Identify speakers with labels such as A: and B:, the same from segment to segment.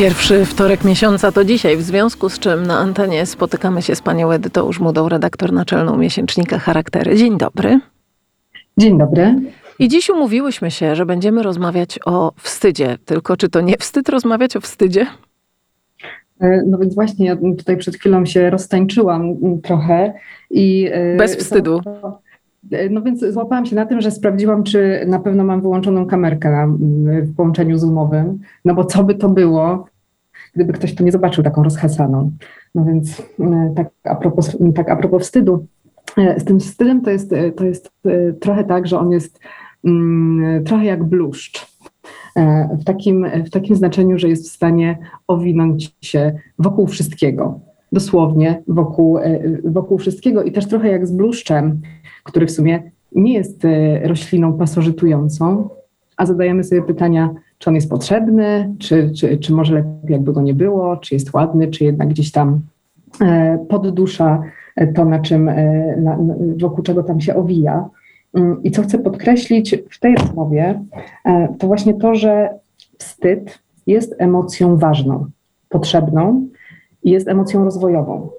A: Pierwszy wtorek miesiąca to dzisiaj, w związku z czym na antenie spotykamy się z panią Edytą Żmudą, redaktor naczelną miesięcznika Charaktery. Dzień dobry.
B: Dzień dobry.
A: I dziś umówiłyśmy się, że będziemy rozmawiać o wstydzie. Tylko czy to nie wstyd rozmawiać o wstydzie?
B: E, no więc właśnie, ja tutaj przed chwilą się roztańczyłam trochę i.
A: E, Bez wstydu.
B: E, no więc złapałam się na tym, że sprawdziłam, czy na pewno mam wyłączoną kamerkę na, w połączeniu zoomowym, no bo co by to było, gdyby ktoś to nie zobaczył taką rozhasaną. No więc tak a propos, tak a propos wstydu, z tym wstydem to jest, to jest trochę tak, że on jest mm, trochę jak bluszcz. W takim, w takim znaczeniu, że jest w stanie owinąć się wokół wszystkiego, dosłownie wokół, wokół wszystkiego i też trochę jak z bluszczem który w sumie nie jest e, rośliną pasożytującą, a zadajemy sobie pytania, czy on jest potrzebny, czy, czy, czy może lepiej jakby go nie było, czy jest ładny, czy jednak gdzieś tam e, poddusza to, na czym, e, na, wokół czego tam się owija. Mm, I co chcę podkreślić w tej rozmowie, to właśnie to, że wstyd jest emocją ważną, potrzebną i jest emocją rozwojową.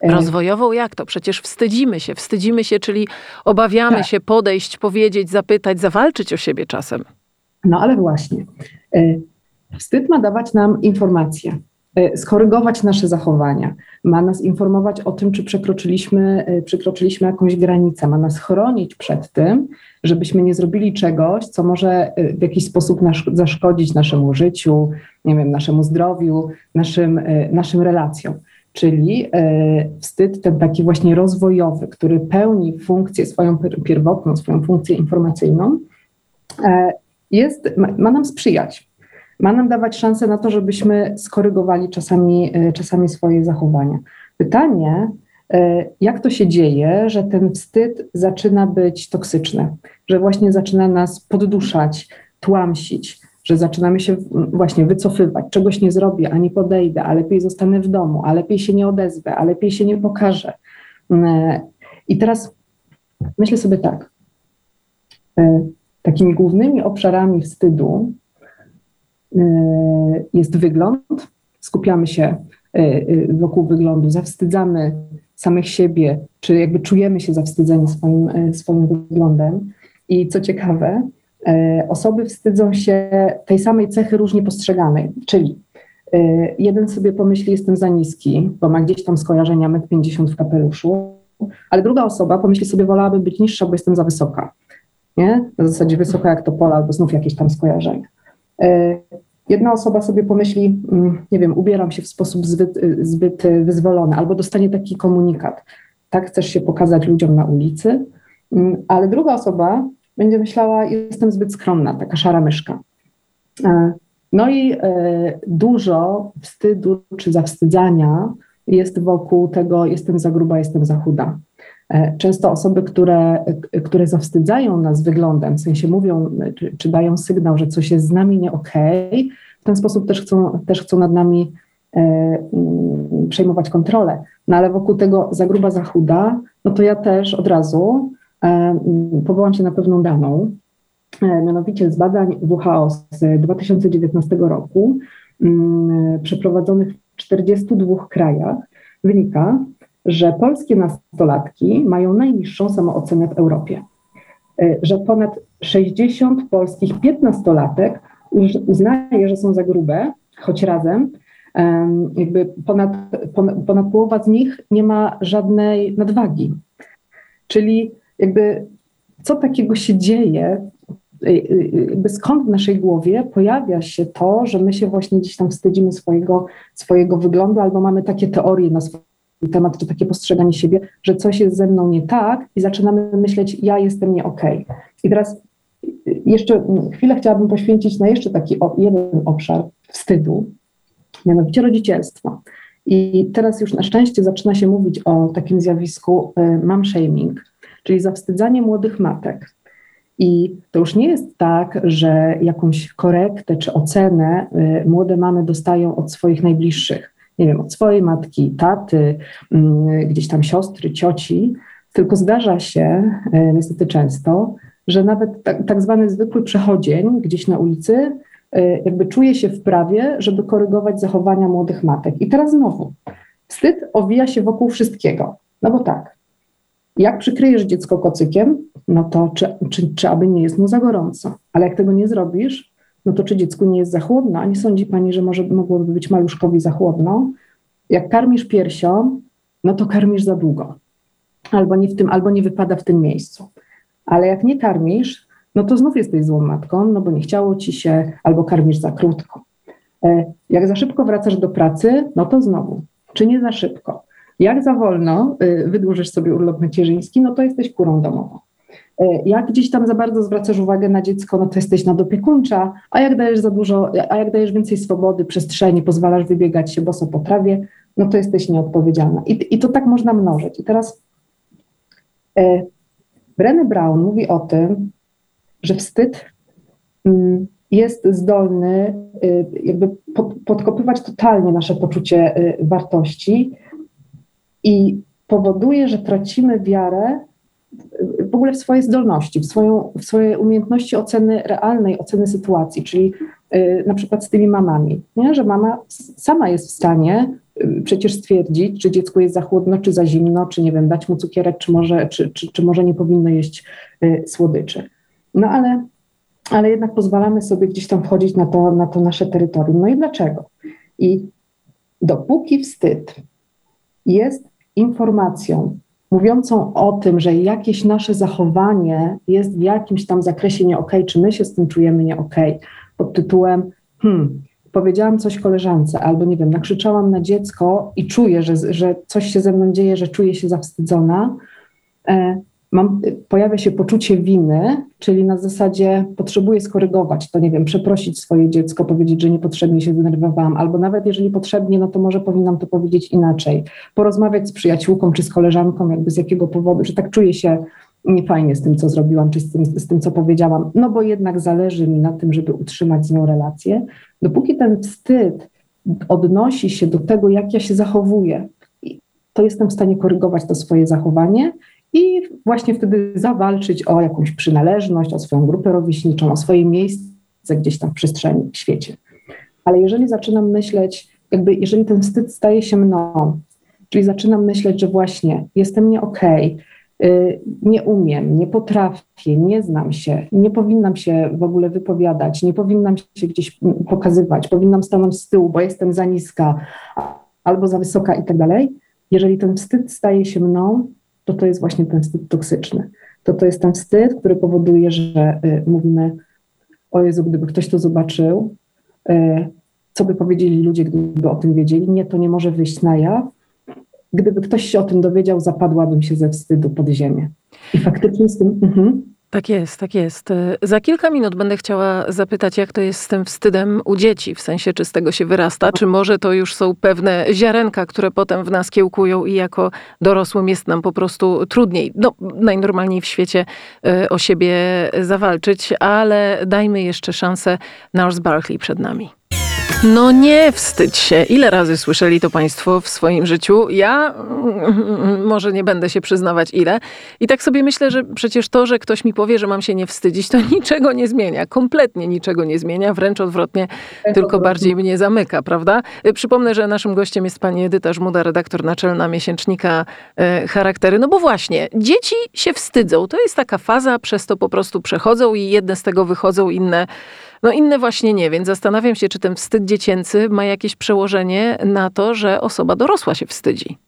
A: E, Rozwojową jak to? Przecież wstydzimy się. Wstydzimy się, czyli obawiamy tak. się podejść, powiedzieć, zapytać, zawalczyć o siebie czasem.
B: No ale właśnie. E, wstyd ma dawać nam informacje, e, skorygować nasze zachowania, ma nas informować o tym, czy przekroczyliśmy, przekroczyliśmy jakąś granicę, ma nas chronić przed tym, żebyśmy nie zrobili czegoś, co może w jakiś sposób zaszkodzić naszemu życiu, nie wiem, naszemu zdrowiu, naszym, naszym relacjom. Czyli e, wstyd ten taki właśnie rozwojowy, który pełni funkcję swoją pierwotną, swoją funkcję informacyjną, e, jest, ma nam sprzyjać. Ma nam dawać szansę na to, żebyśmy skorygowali czasami, e, czasami swoje zachowania. Pytanie, jak to się dzieje, że ten wstyd zaczyna być toksyczny, że właśnie zaczyna nas podduszać, tłamsić, że zaczynamy się właśnie wycofywać, czegoś nie zrobię, ani podejdę, a lepiej zostanę w domu, a lepiej się nie odezwę, a lepiej się nie pokażę. Mm, I teraz myślę sobie tak. Takimi głównymi obszarami wstydu e, jest wygląd. Skupiamy się e, wokół wyglądu, zawstydzamy samych siebie, czy jakby czujemy się zawstydzeni swoim, swoim wyglądem. I co ciekawe, osoby wstydzą się tej samej cechy różnie postrzeganej, czyli jeden sobie pomyśli, jestem za niski, bo ma gdzieś tam skojarzenia 1,50 m w kapeluszu, ale druga osoba pomyśli sobie, wolałabym być niższa, bo jestem za wysoka. Nie? Na zasadzie wysoka jak to pola, albo znów jakieś tam skojarzenia. E, jedna osoba sobie pomyśli, mm, nie wiem, ubieram się w sposób zbyt, zbyt wyzwolony, albo dostanie taki komunikat. Tak chcesz się pokazać ludziom na ulicy, mm, ale druga osoba będzie myślała, jestem zbyt skromna, taka szara myszka. E, no i e, dużo wstydu czy zawstydzania jest wokół tego, jestem za gruba, jestem za chuda. E, często osoby, które, które zawstydzają nas wyglądem, w sensie mówią, czy, czy dają sygnał, że coś jest z nami nie okej, okay, w ten sposób też chcą, też chcą nad nami e, mm, przejmować kontrolę. No ale wokół tego za gruba, za chuda, no to ja też od razu E, powołam się na pewną daną, e, mianowicie z badań WHO z 2019 roku, mm, przeprowadzonych w 42 krajach, wynika, że polskie nastolatki mają najniższą samoocenę w Europie. E, że ponad 60 polskich piętnastolatek uznaje, że są za grube, choć razem jakby ponad, ponad, ponad połowa z nich nie ma żadnej nadwagi. Czyli jakby co takiego się dzieje, y, y, jakby skąd w naszej głowie pojawia się to, że my się właśnie gdzieś tam wstydzimy swojego, swojego wyglądu albo mamy takie teorie na swój temat, czy takie postrzeganie siebie, że coś jest ze mną nie tak i zaczynamy myśleć, ja jestem nie okej. Okay. I teraz y, jeszcze chwilę chciałabym poświęcić na jeszcze taki jeden obszar wstydu, mianowicie rodzicielstwo. I teraz już na szczęście zaczyna się mówić o takim zjawisku mom shaming, czyli zawstydzanie młodych matek. I to już nie jest tak, że jakąś korektę czy ocenę y, młode mamy dostają od swoich najbliższych, nie wiem, od swojej matki, taty, mm, gdzieś tam siostry, cioci, tylko zdarza się y, niestety często, że nawet tak, tak zwany zwykły przechodzień gdzieś na ulicy y, jakby czuje się w prawie, żeby korygować zachowania młodych matek. I teraz znowu, wstyd owija się wokół wszystkiego. No bo tak, jak przykryjesz dziecko kocykiem, no to czy, czy, czy aby nie jest mu za gorąco. Ale jak tego nie zrobisz, no to czy dziecku nie jest za chłodno? A nie sądzi pani, że może mogłoby być maluszkowi za chłodno? Jak karmisz piersią, no to karmisz za długo. Albo nie w tym, albo nie wypada w tym miejscu. Ale jak nie karmisz, no to znów jesteś złą matką, no bo nie chciało ci się, albo karmisz za krótko. E, jak za szybko wracasz do pracy, no to znowu, czy nie za szybko. Jak za wolno y, wydłużysz sobie urlop macierzyński, no to jesteś kurą domową. E, jak gdzieś tam za bardzo zwracasz uwagę na dziecko, no to jesteś nadopiekuńcza, a jak dajesz za dużo, a jak dajesz więcej swobody, przestrzeni, pozwalasz wybiegać się boso po trawie, no to jesteś nieodpowiedzialna. I, i to tak można mnożyć. I teraz e, Brené Brown mówi o tym, że wstyd mm, jest zdolny y, jakby podkopywać totalnie nasze poczucie y, wartości i powoduje, że tracimy wiarę ogóle w swoje zdolności, w, swoją, w swoje umiejętności oceny realnej, oceny sytuacji, czyli y, na przykład z tymi mamami, nie? że mama sama jest w stanie przecież stwierdzić, czy dziecko jest za chłodno, czy za zimno, czy nie wiem, dać mu cukierek, czy może, czy, czy, czy może nie powinno jeść słodyczy. No ale, ale jednak pozwalamy sobie gdzieś tam wchodzić na to, na to nasze terytorium. No i dlaczego? I dopóki wstyd jest informacją mówiącą o tym, że jakieś nasze zachowanie jest w jakimś tam zakresie nie okay, czy my się z tym czujemy nie okay, pod tytułem hmm, powiedziałam coś koleżance, albo nie wiem, nakrzyczałam na dziecko i czuję, że, że coś się ze mną dzieje, że czuję się zawstydzona, e, mam, pojawia się poczucie winy, czyli na zasadzie potrzebuję skorygować to, nie wiem, przeprosić swoje dziecko, powiedzieć, że niepotrzebnie się zdenerwowałam, albo nawet jeżeli potrzebnie, no to może powinnam to powiedzieć inaczej, porozmawiać z przyjaciółką czy z koleżanką, jakby z jakiego powodu, że tak czuję się niefajnie z tym, co zrobiłam, czy z tym, z tym, co powiedziałam, no bo jednak zależy mi na tym, żeby utrzymać z nią relację. Dopóki ten wstyd odnosi się do tego, jak ja się zachowuję, to jestem w stanie korygować to swoje zachowanie i właśnie wtedy zawalczyć o jakąś przynależność, o swoją grupę rówieśniczą, o swoje miejsce gdzieś tam w przestrzeni, w świecie. Ale jeżeli zaczynam myśleć, jakby jeżeli ten wstyd staje się mną, czyli zaczynam myśleć, że właśnie jestem nie okej, okay, nie umiem, nie potrafię, nie znam się, nie powinnam się w ogóle wypowiadać, nie powinnam się gdzieś pokazywać, powinnam stanąć z tyłu, bo jestem za niska albo za wysoka i tak dalej. Jeżeli ten wstyd staje się mną, to to jest właśnie ten wstyd toksyczny. To to jest ten wstyd, który powoduje, że y, mówimy, o Jezu, gdyby ktoś to zobaczył, y, co by powiedzieli ludzie, gdyby o tym wiedzieli? Nie, to nie może wyjść na jaw. Gdyby ktoś się o tym dowiedział, zapadłabym się ze wstydu pod ziemię. I faktycznie z tym... Uh-huh.
A: Tak jest, tak jest. Za kilka minut będę chciała zapytać, jak to jest z tym wstydem u dzieci, w sensie, czy z tego się wyrasta, czy może to już są pewne ziarenka, które potem w nas kiełkują i jako dorosłym jest nam po prostu trudniej, no, najnormalniej w świecie e, o siebie zawalczyć, ale dajmy jeszcze szansę. Nars Barkley przed nami. No nie wstydź się. Ile razy słyszeli to Państwo w swoim życiu? Ja może nie będę się przyznawać ile. I tak sobie myślę, że przecież to, że ktoś mi powie, że mam się nie wstydzić, to niczego nie zmienia. Kompletnie niczego nie zmienia. Wręcz odwrotnie, tylko bardziej mnie zamyka, prawda? Y, przypomnę, że naszym gościem jest pani Edyta Żmuda, redaktor naczelna miesięcznika e, Charaktery. No bo właśnie, dzieci się wstydzą. To jest taka faza, przez to po prostu przechodzą i jedne z tego wychodzą, inne no inne właśnie nie, więc zastanawiam się, czy ten wstyd dziecięcy ma jakieś przełożenie na to, że osoba dorosła się wstydzi.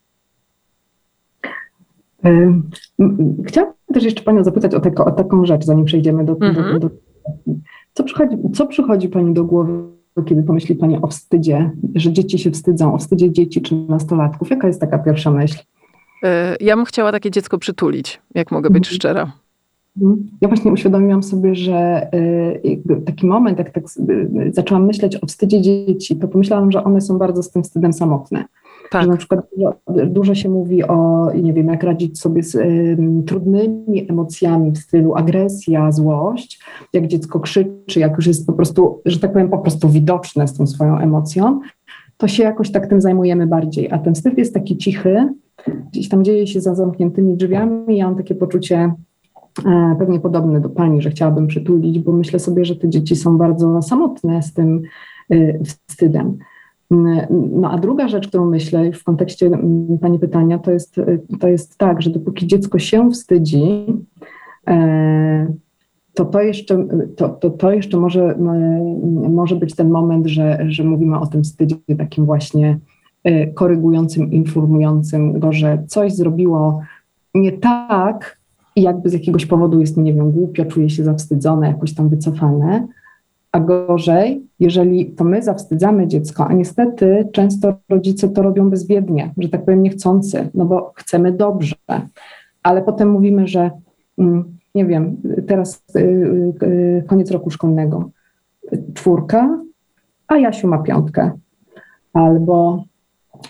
B: Chciałabym też jeszcze Panią zapytać o, o taką rzecz, zanim przejdziemy do, mhm. do, do, co, przychodzi, co przychodzi Pani do głowy, kiedy pomyśli Pani o wstydzie, że dzieci się wstydzą, o wstydzie dzieci czy nastolatków? Jaka jest taka pierwsza myśl?
A: E, ja bym chciała takie dziecko przytulić, jak mogę być mhm. szczera.
B: Mhm. Ja właśnie uświadomiłam sobie, że y, taki moment, jak tak zaczęłam myśleć o wstydzie dzieci, to pomyślałam, że one są bardzo z tym wstydem samotne. Tak. Że na przykład dużo, dużo, się mówi o, nie wiem, jak radzić sobie z y, trudnymi emocjami w stylu agresja, złość, jak dziecko krzyczy, jak już jest po prostu, że tak powiem, po prostu widoczne z tą swoją emocją, to się jakoś tak tym zajmujemy bardziej. A ten wstyd jest taki cichy, gdzieś tam dzieje się za zamkniętymi drzwiami. Ja mam takie poczucie, pewnie podobny do pani, że chciałabym przytulić, bo myślę sobie, że te dzieci są bardzo samotne z tym e, wstydem. No a druga rzecz, którą myślę w kontekście Pani pytania, to jest, to jest tak, że dopóki dziecko się wstydzi, to to jeszcze, to, to, to jeszcze może, może być ten moment, że, że mówimy o tym wstydzie takim właśnie korygującym, informującym go, że coś zrobiło nie tak i jakby z jakiegoś powodu jest, nie wiem, głupio, czuje się zawstydzone, jakoś tam wycofane, a gorzej, jeżeli to my zawstydzamy dziecko, a niestety często rodzice to robią bezwiednie, że tak powiem niechcący, no bo chcemy dobrze, ale potem mówimy, że mm, nie wiem, teraz y, y, y, koniec roku szkolnego, czwórka, a Jasiu ma piątkę. Albo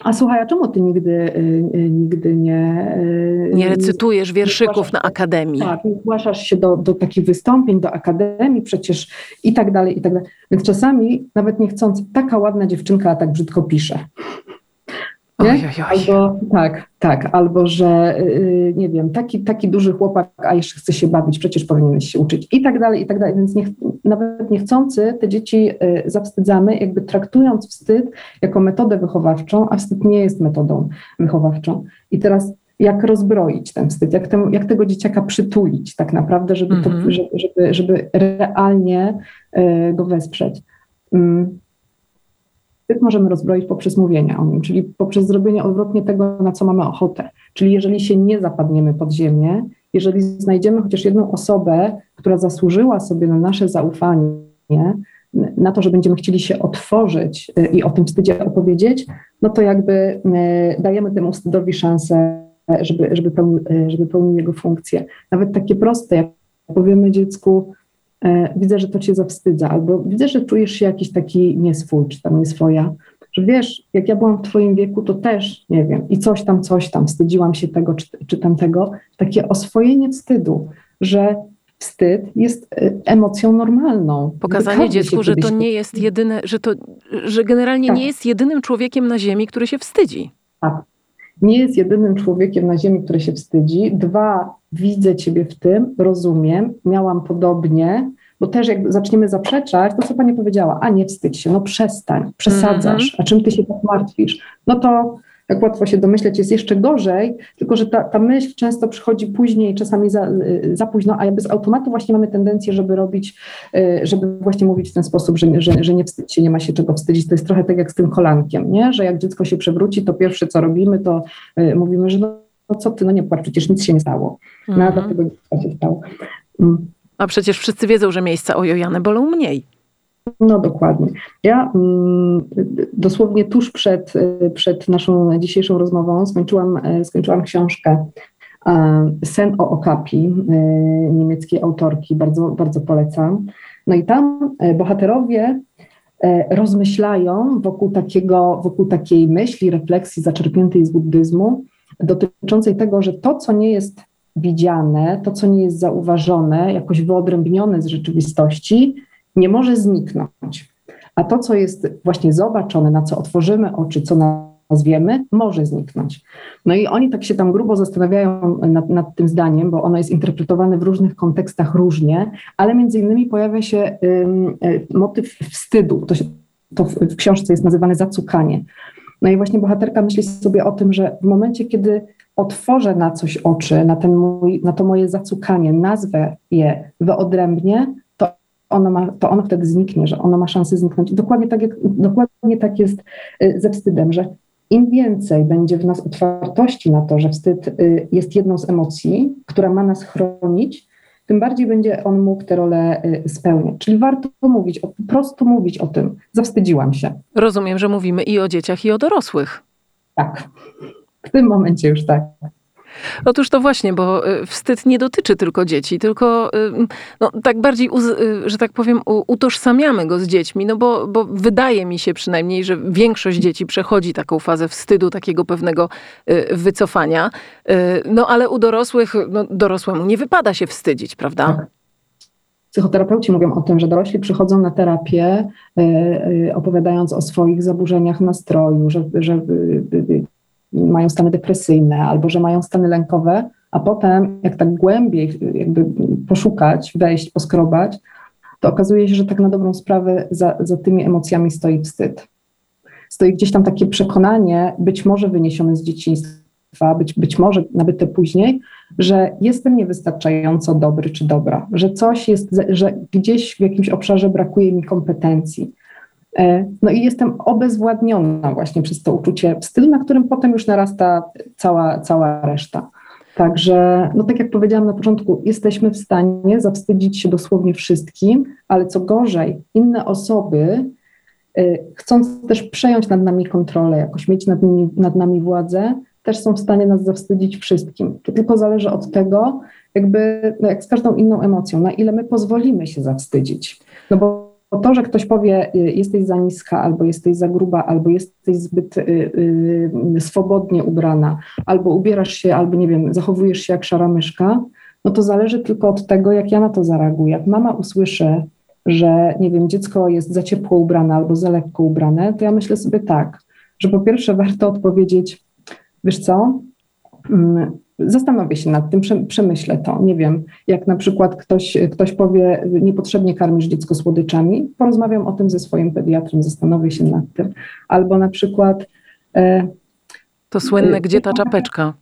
B: a słuchaj, a czemu ty nigdy, y, y, nigdy nie...
A: Y, nie recytujesz wierszyków na akademii.
B: Tak, nie zgłaszasz się do, do takich wystąpień, do akademii przecież i tak dalej, i tak dalej. Więc czasami, nawet nie chcąc, taka ładna dziewczynka, a tak brzydko pisze. Oj, oj. Albo tak, tak, albo że yy, nie wiem, taki, taki duży chłopak, a jeszcze chce się bawić, przecież powinieneś się uczyć i tak dalej, i tak dalej. Więc nie, nawet niechcący te dzieci yy, zawstydzamy, jakby traktując wstyd jako metodę wychowawczą, a wstyd nie jest metodą wychowawczą. I teraz jak rozbroić ten wstyd, jak, jak tego dzieciaka przytulić tak naprawdę, żeby, mm -hmm. żeby, żeby, żeby realnie yy, go wesprzeć. Mm. Wstyd możemy rozbroić poprzez mówienie o nim, czyli poprzez zrobienie odwrotnie tego, na co mamy ochotę. Czyli jeżeli się nie zapadniemy pod ziemię, jeżeli znajdziemy chociaż jedną osobę, która zasłużyła sobie na nasze zaufanie, na to, że będziemy chcieli się otworzyć y, i o tym wstydzie opowiedzieć, no to jakby y, dajemy temu wstydowi szansę, żeby, żeby, y, żeby pełnił jego funkcję. Nawet takie proste, jak powiemy dziecku, widzę, że to cię zawstydza, albo widzę, że czujesz się jakiś taki nieswój, czy tam nieswoja, że wiesz, jak ja byłam w twoim wieku, to też, nie wiem, i coś tam, coś tam, wstydziłam się tego czy, czy tamtego, takie oswojenie wstydu, że wstyd jest e, emocją normalną.
A: Pokazanie dziecku, że to nie jest jedyne, że to, że generalnie tak. nie jest jedynym człowiekiem na ziemi, który się wstydzi.
B: Tak. Nie jest jedynym człowiekiem na ziemi, który się wstydzi. Dwa, widzę ciebie w tym, rozumiem, miałam podobnie, bo też jak zaczniemy zaprzeczać, to co pani powiedziała, a nie wstydź się, no przestań, przesadzasz, -hmm. a czym ty się tak martwisz? No to jak łatwo się domyśleć, jest jeszcze gorzej, tylko że ta, ta myśl często przychodzi później, czasami za, za późno, a jakby z automatu właśnie mamy tendencję, żeby robić, y, żeby właśnie mówić w ten sposób, że, że, że nie wstydź się, nie ma się czego wstydzić. To jest trochę tak jak z tym kolankiem, nie? że jak dziecko się przewróci, to pierwsze co robimy, to y, mówimy, że no, no co ty, no nie płacz, przecież nic się nie stało. No mm -hmm. dlatego nic się stało.
A: Mm. A przecież wszyscy wiedzą, że miejsca ojojane bolą mniej.
B: No dokładnie. Ja mm, dosłownie tuż przed, przed naszą dzisiejszą rozmową skończyłam, skończyłam książkę e, Sen o Okapi niemieckiej autorki, bardzo, bardzo polecam. No i tam bohaterowie rozmyślają wokół, takiego, wokół takiej myśli, refleksji zaczerpniętej z buddyzmu, dotyczącej tego, że to, co nie jest widziane, to, co nie jest zauważone, jakoś wyodrębnione z rzeczywistości, nie może zniknąć. A to, co jest właśnie zobaczone, na co otworzymy oczy, co nazwiemy, może zniknąć. No i oni tak się tam grubo zastanawiają nad, nad, tym zdaniem, bo ono jest interpretowane w różnych kontekstach różnie, ale między innymi pojawia się y, motyw wstydu. To, się, to w, w książce jest nazywane zacukanie. No i właśnie bohaterka myśli sobie o tym, że w momencie, kiedy otworzę na coś oczy, na, ten mój, na to moje zacukanie, nazwę je wyodrębnie, to ono, ma, to ono wtedy zniknie, że ono ma szansę zniknąć. Dokładnie tak, jak, dokładnie tak jest y, ze wstydem, że im więcej będzie w nas otwartości na to, że wstyd y, jest jedną z emocji, która ma nas chronić, tym bardziej będzie on mógł tę rolę y, spełniać. Czyli warto mówić, po prostu mówić o tym. Zawstydziłam się.
A: Rozumiem, że mówimy i o dzieciach, i o dorosłych.
B: Tak. W tym momencie już tak.
A: Otóż to właśnie, bo y, wstyd nie dotyczy tylko dzieci, tylko y, no, tak bardziej, y, że tak powiem, utożsamiamy go z dziećmi, no bo, bo wydaje mi się przynajmniej, że większość dzieci przechodzi taką fazę wstydu, takiego pewnego wycofania. No ale u dorosłych, no, dorosłemu nie wypada się wstydzić, prawda? Tak.
B: Psychoterapeuci mówią o tym, że dorośli przychodzą na terapię, opowiadając o swoich zaburzeniach nastroju, że, że mają stany depresyjne albo że mają stany lękowe, A potem, jak tak głębiej jakby poszukać, wejść, poskrobać, to okazuje się, że tak na dobrą sprawę za, za tymi emocjami stoi wstyd. Stoi gdzieś tam takie przekonanie, być może wyniesione z dzieciństwa, być, być może nabyte później, że jestem niewystarczająco dobry czy dobra, że coś jest, że gdzieś w jakimś obszarze brakuje mi kompetencji. E, no i jestem obezwładniona właśnie przez to uczucie wstydu, na którym potem już narasta cała, cała reszta. Także, no tak jak powiedziałam na początku, jesteśmy w stanie zawstydzić się dosłownie wszystkim, ale co gorzej, inne osoby, y, chcąc też przejąć nad nami kontrolę, jakoś mieć nad, nad nami władzę, też są w stanie nas zawstydzić wszystkim. To tylko zależy od tego, jakby, no jak z każdą inną emocją, na ile my pozwolimy się zawstydzić. No bo bo to, że ktoś powie, y, jesteś za niska, albo jesteś za gruba, albo jesteś zbyt y, y, swobodnie ubrana, albo ubierasz się, albo nie wiem, zachowujesz się jak szara myszka, no to zależy tylko od tego, jak ja na to zareaguję. Jak mama usłyszy, że nie wiem, dziecko jest za ciepło ubrane albo za lekko ubrane, to ja myślę sobie tak, że po pierwsze warto odpowiedzieć, wiesz co, mm, Zastanowię się nad tym, przemyślę to. Nie wiem, jak na przykład ktoś, ktoś powie, niepotrzebnie karmisz dziecko słodyczami, porozmawiam o tym ze swoim pediatrem, zastanowię się nad tym. Albo na przykład.
A: E, to słynne, e, gdzie ta czapeczka?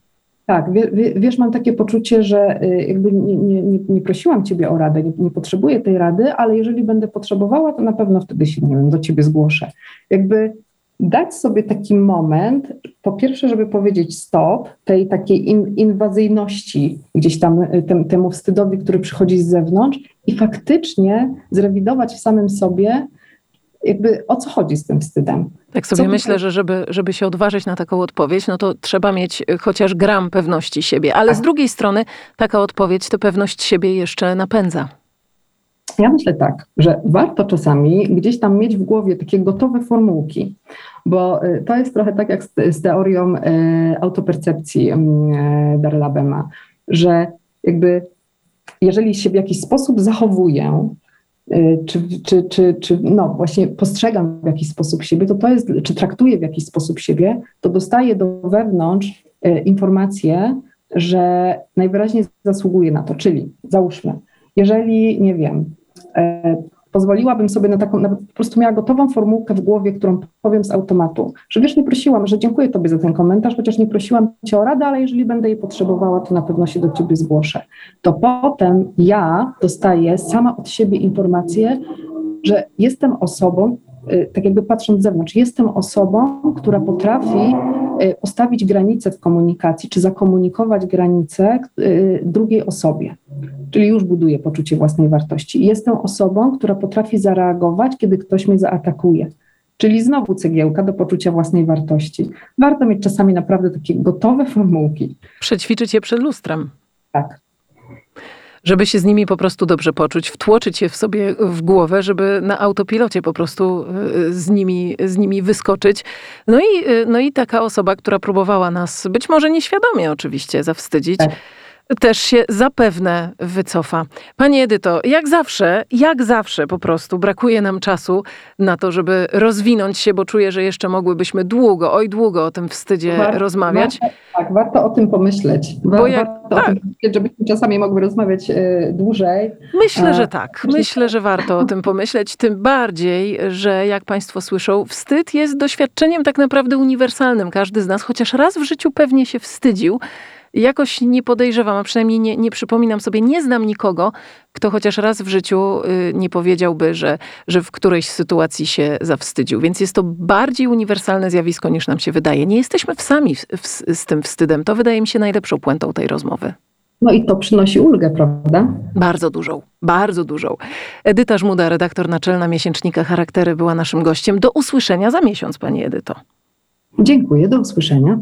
B: Tak, wiesz, mam takie poczucie, że e, jakby nie, nie, nie prosiłam ciebie o radę, nie, nie, potrzebuję tej rady, ale jeżeli będę potrzebowała, to na pewno wtedy się, nie wiem, do ciebie zgłoszę. Jakby dać sobie taki moment, po pierwsze, żeby powiedzieć stop tej takiej in, inwazyjności gdzieś tam y, temu wstydowi, który przychodzi z zewnątrz i faktycznie zrewidować w samym sobie, jakby o co chodzi z tym wstydem.
A: Tak sobie co myślę, że żeby, żeby się odważyć na taką odpowiedź, no to trzeba mieć y, chociaż gram pewności siebie, ale tak. z drugiej strony taka odpowiedź tę pewność siebie jeszcze napędza.
B: Ja myślę tak, że warto czasami gdzieś tam mieć w głowie takie gotowe formułki, bo y, to jest trochę tak jak z, z teorią y, autopercepcji y, Darla Bema, że jakby jeżeli się w jakiś sposób zachowuję, czy, czy, czy, czy no właśnie postrzegam w jakiś sposób siebie, to to jest, czy traktuję w jakiś sposób siebie, to dostaję do wewnątrz informację, że najwyraźniej zasługuję na to. Czyli załóżmy, jeżeli, nie wiem, pozwoliłabym sobie na taką, na, po prostu miała gotową formułkę w głowie, którą powiem z automatu, że wiesz, nie prosiłam, że dziękuję Tobie za ten komentarz, chociaż nie prosiłam Cię o radę, ale jeżeli będę jej potrzebowała, to na pewno się do Ciebie zgłoszę. To potem ja dostaję sama od siebie informację, że jestem osobą, y, tak jakby patrząc z zewnątrz, jestem osobą, która potrafi postawić granice w komunikacji, czy zakomunikować granice y, drugiej osobie czyli już buduję poczucie własnej wartości. Jestem osobą, która potrafi zareagować, kiedy ktoś mnie zaatakuje. Czyli znowu cegiełka do poczucia własnej wartości. Warto mieć czasami naprawdę takie gotowe formułki.
A: Przećwiczyć je przed lustrem.
B: Tak.
A: Żeby się z nimi po prostu dobrze poczuć, wtłoczyć je w sobie w głowę, żeby na autopilocie po prostu y, z nimi, z nimi wyskoczyć. No i, y, no i taka osoba, która próbowała nas, być może nieświadomie oczywiście, zawstydzić. Tak też się zapewne wycofa. Pani Edyto, jak zawsze, jak zawsze po prostu brakuje nam czasu na to, żeby rozwinąć się, bo czuję, że jeszcze mogłybyśmy długo, oj długo o tym wstydzie War, rozmawiać.
B: Warto, tak, warto o tym pomyśleć. Bo jak, warto tak. o tym pomyśleć, żebyśmy czasami mogły rozmawiać y, dłużej.
A: Myślę, że tak. Myślę, że warto o tym pomyśleć, tym bardziej, że jak Państwo słyszą, wstyd jest doświadczeniem tak naprawdę uniwersalnym. Każdy z nas chociaż raz w życiu pewnie się wstydził jakoś nie podejrzewam, a przynajmniej nie, nie przypominam sobie, nie znam nikogo, kto chociaż raz w życiu y, nie powiedziałby, że, że w którejś sytuacji się zawstydził. Więc jest to bardziej uniwersalne zjawisko niż nam się wydaje. Nie jesteśmy sami w, w, z tym wstydem. To wydaje mi się najlepszą puentą tej rozmowy.
B: No i to przynosi ulgę, prawda?
A: Bardzo dużą, bardzo dużą. Edyta Żmuda, redaktor naczelna miesięcznika Charaktery, była naszym gościem. Do usłyszenia za miesiąc, pani Edyto.
B: Dziękuję, do usłyszenia.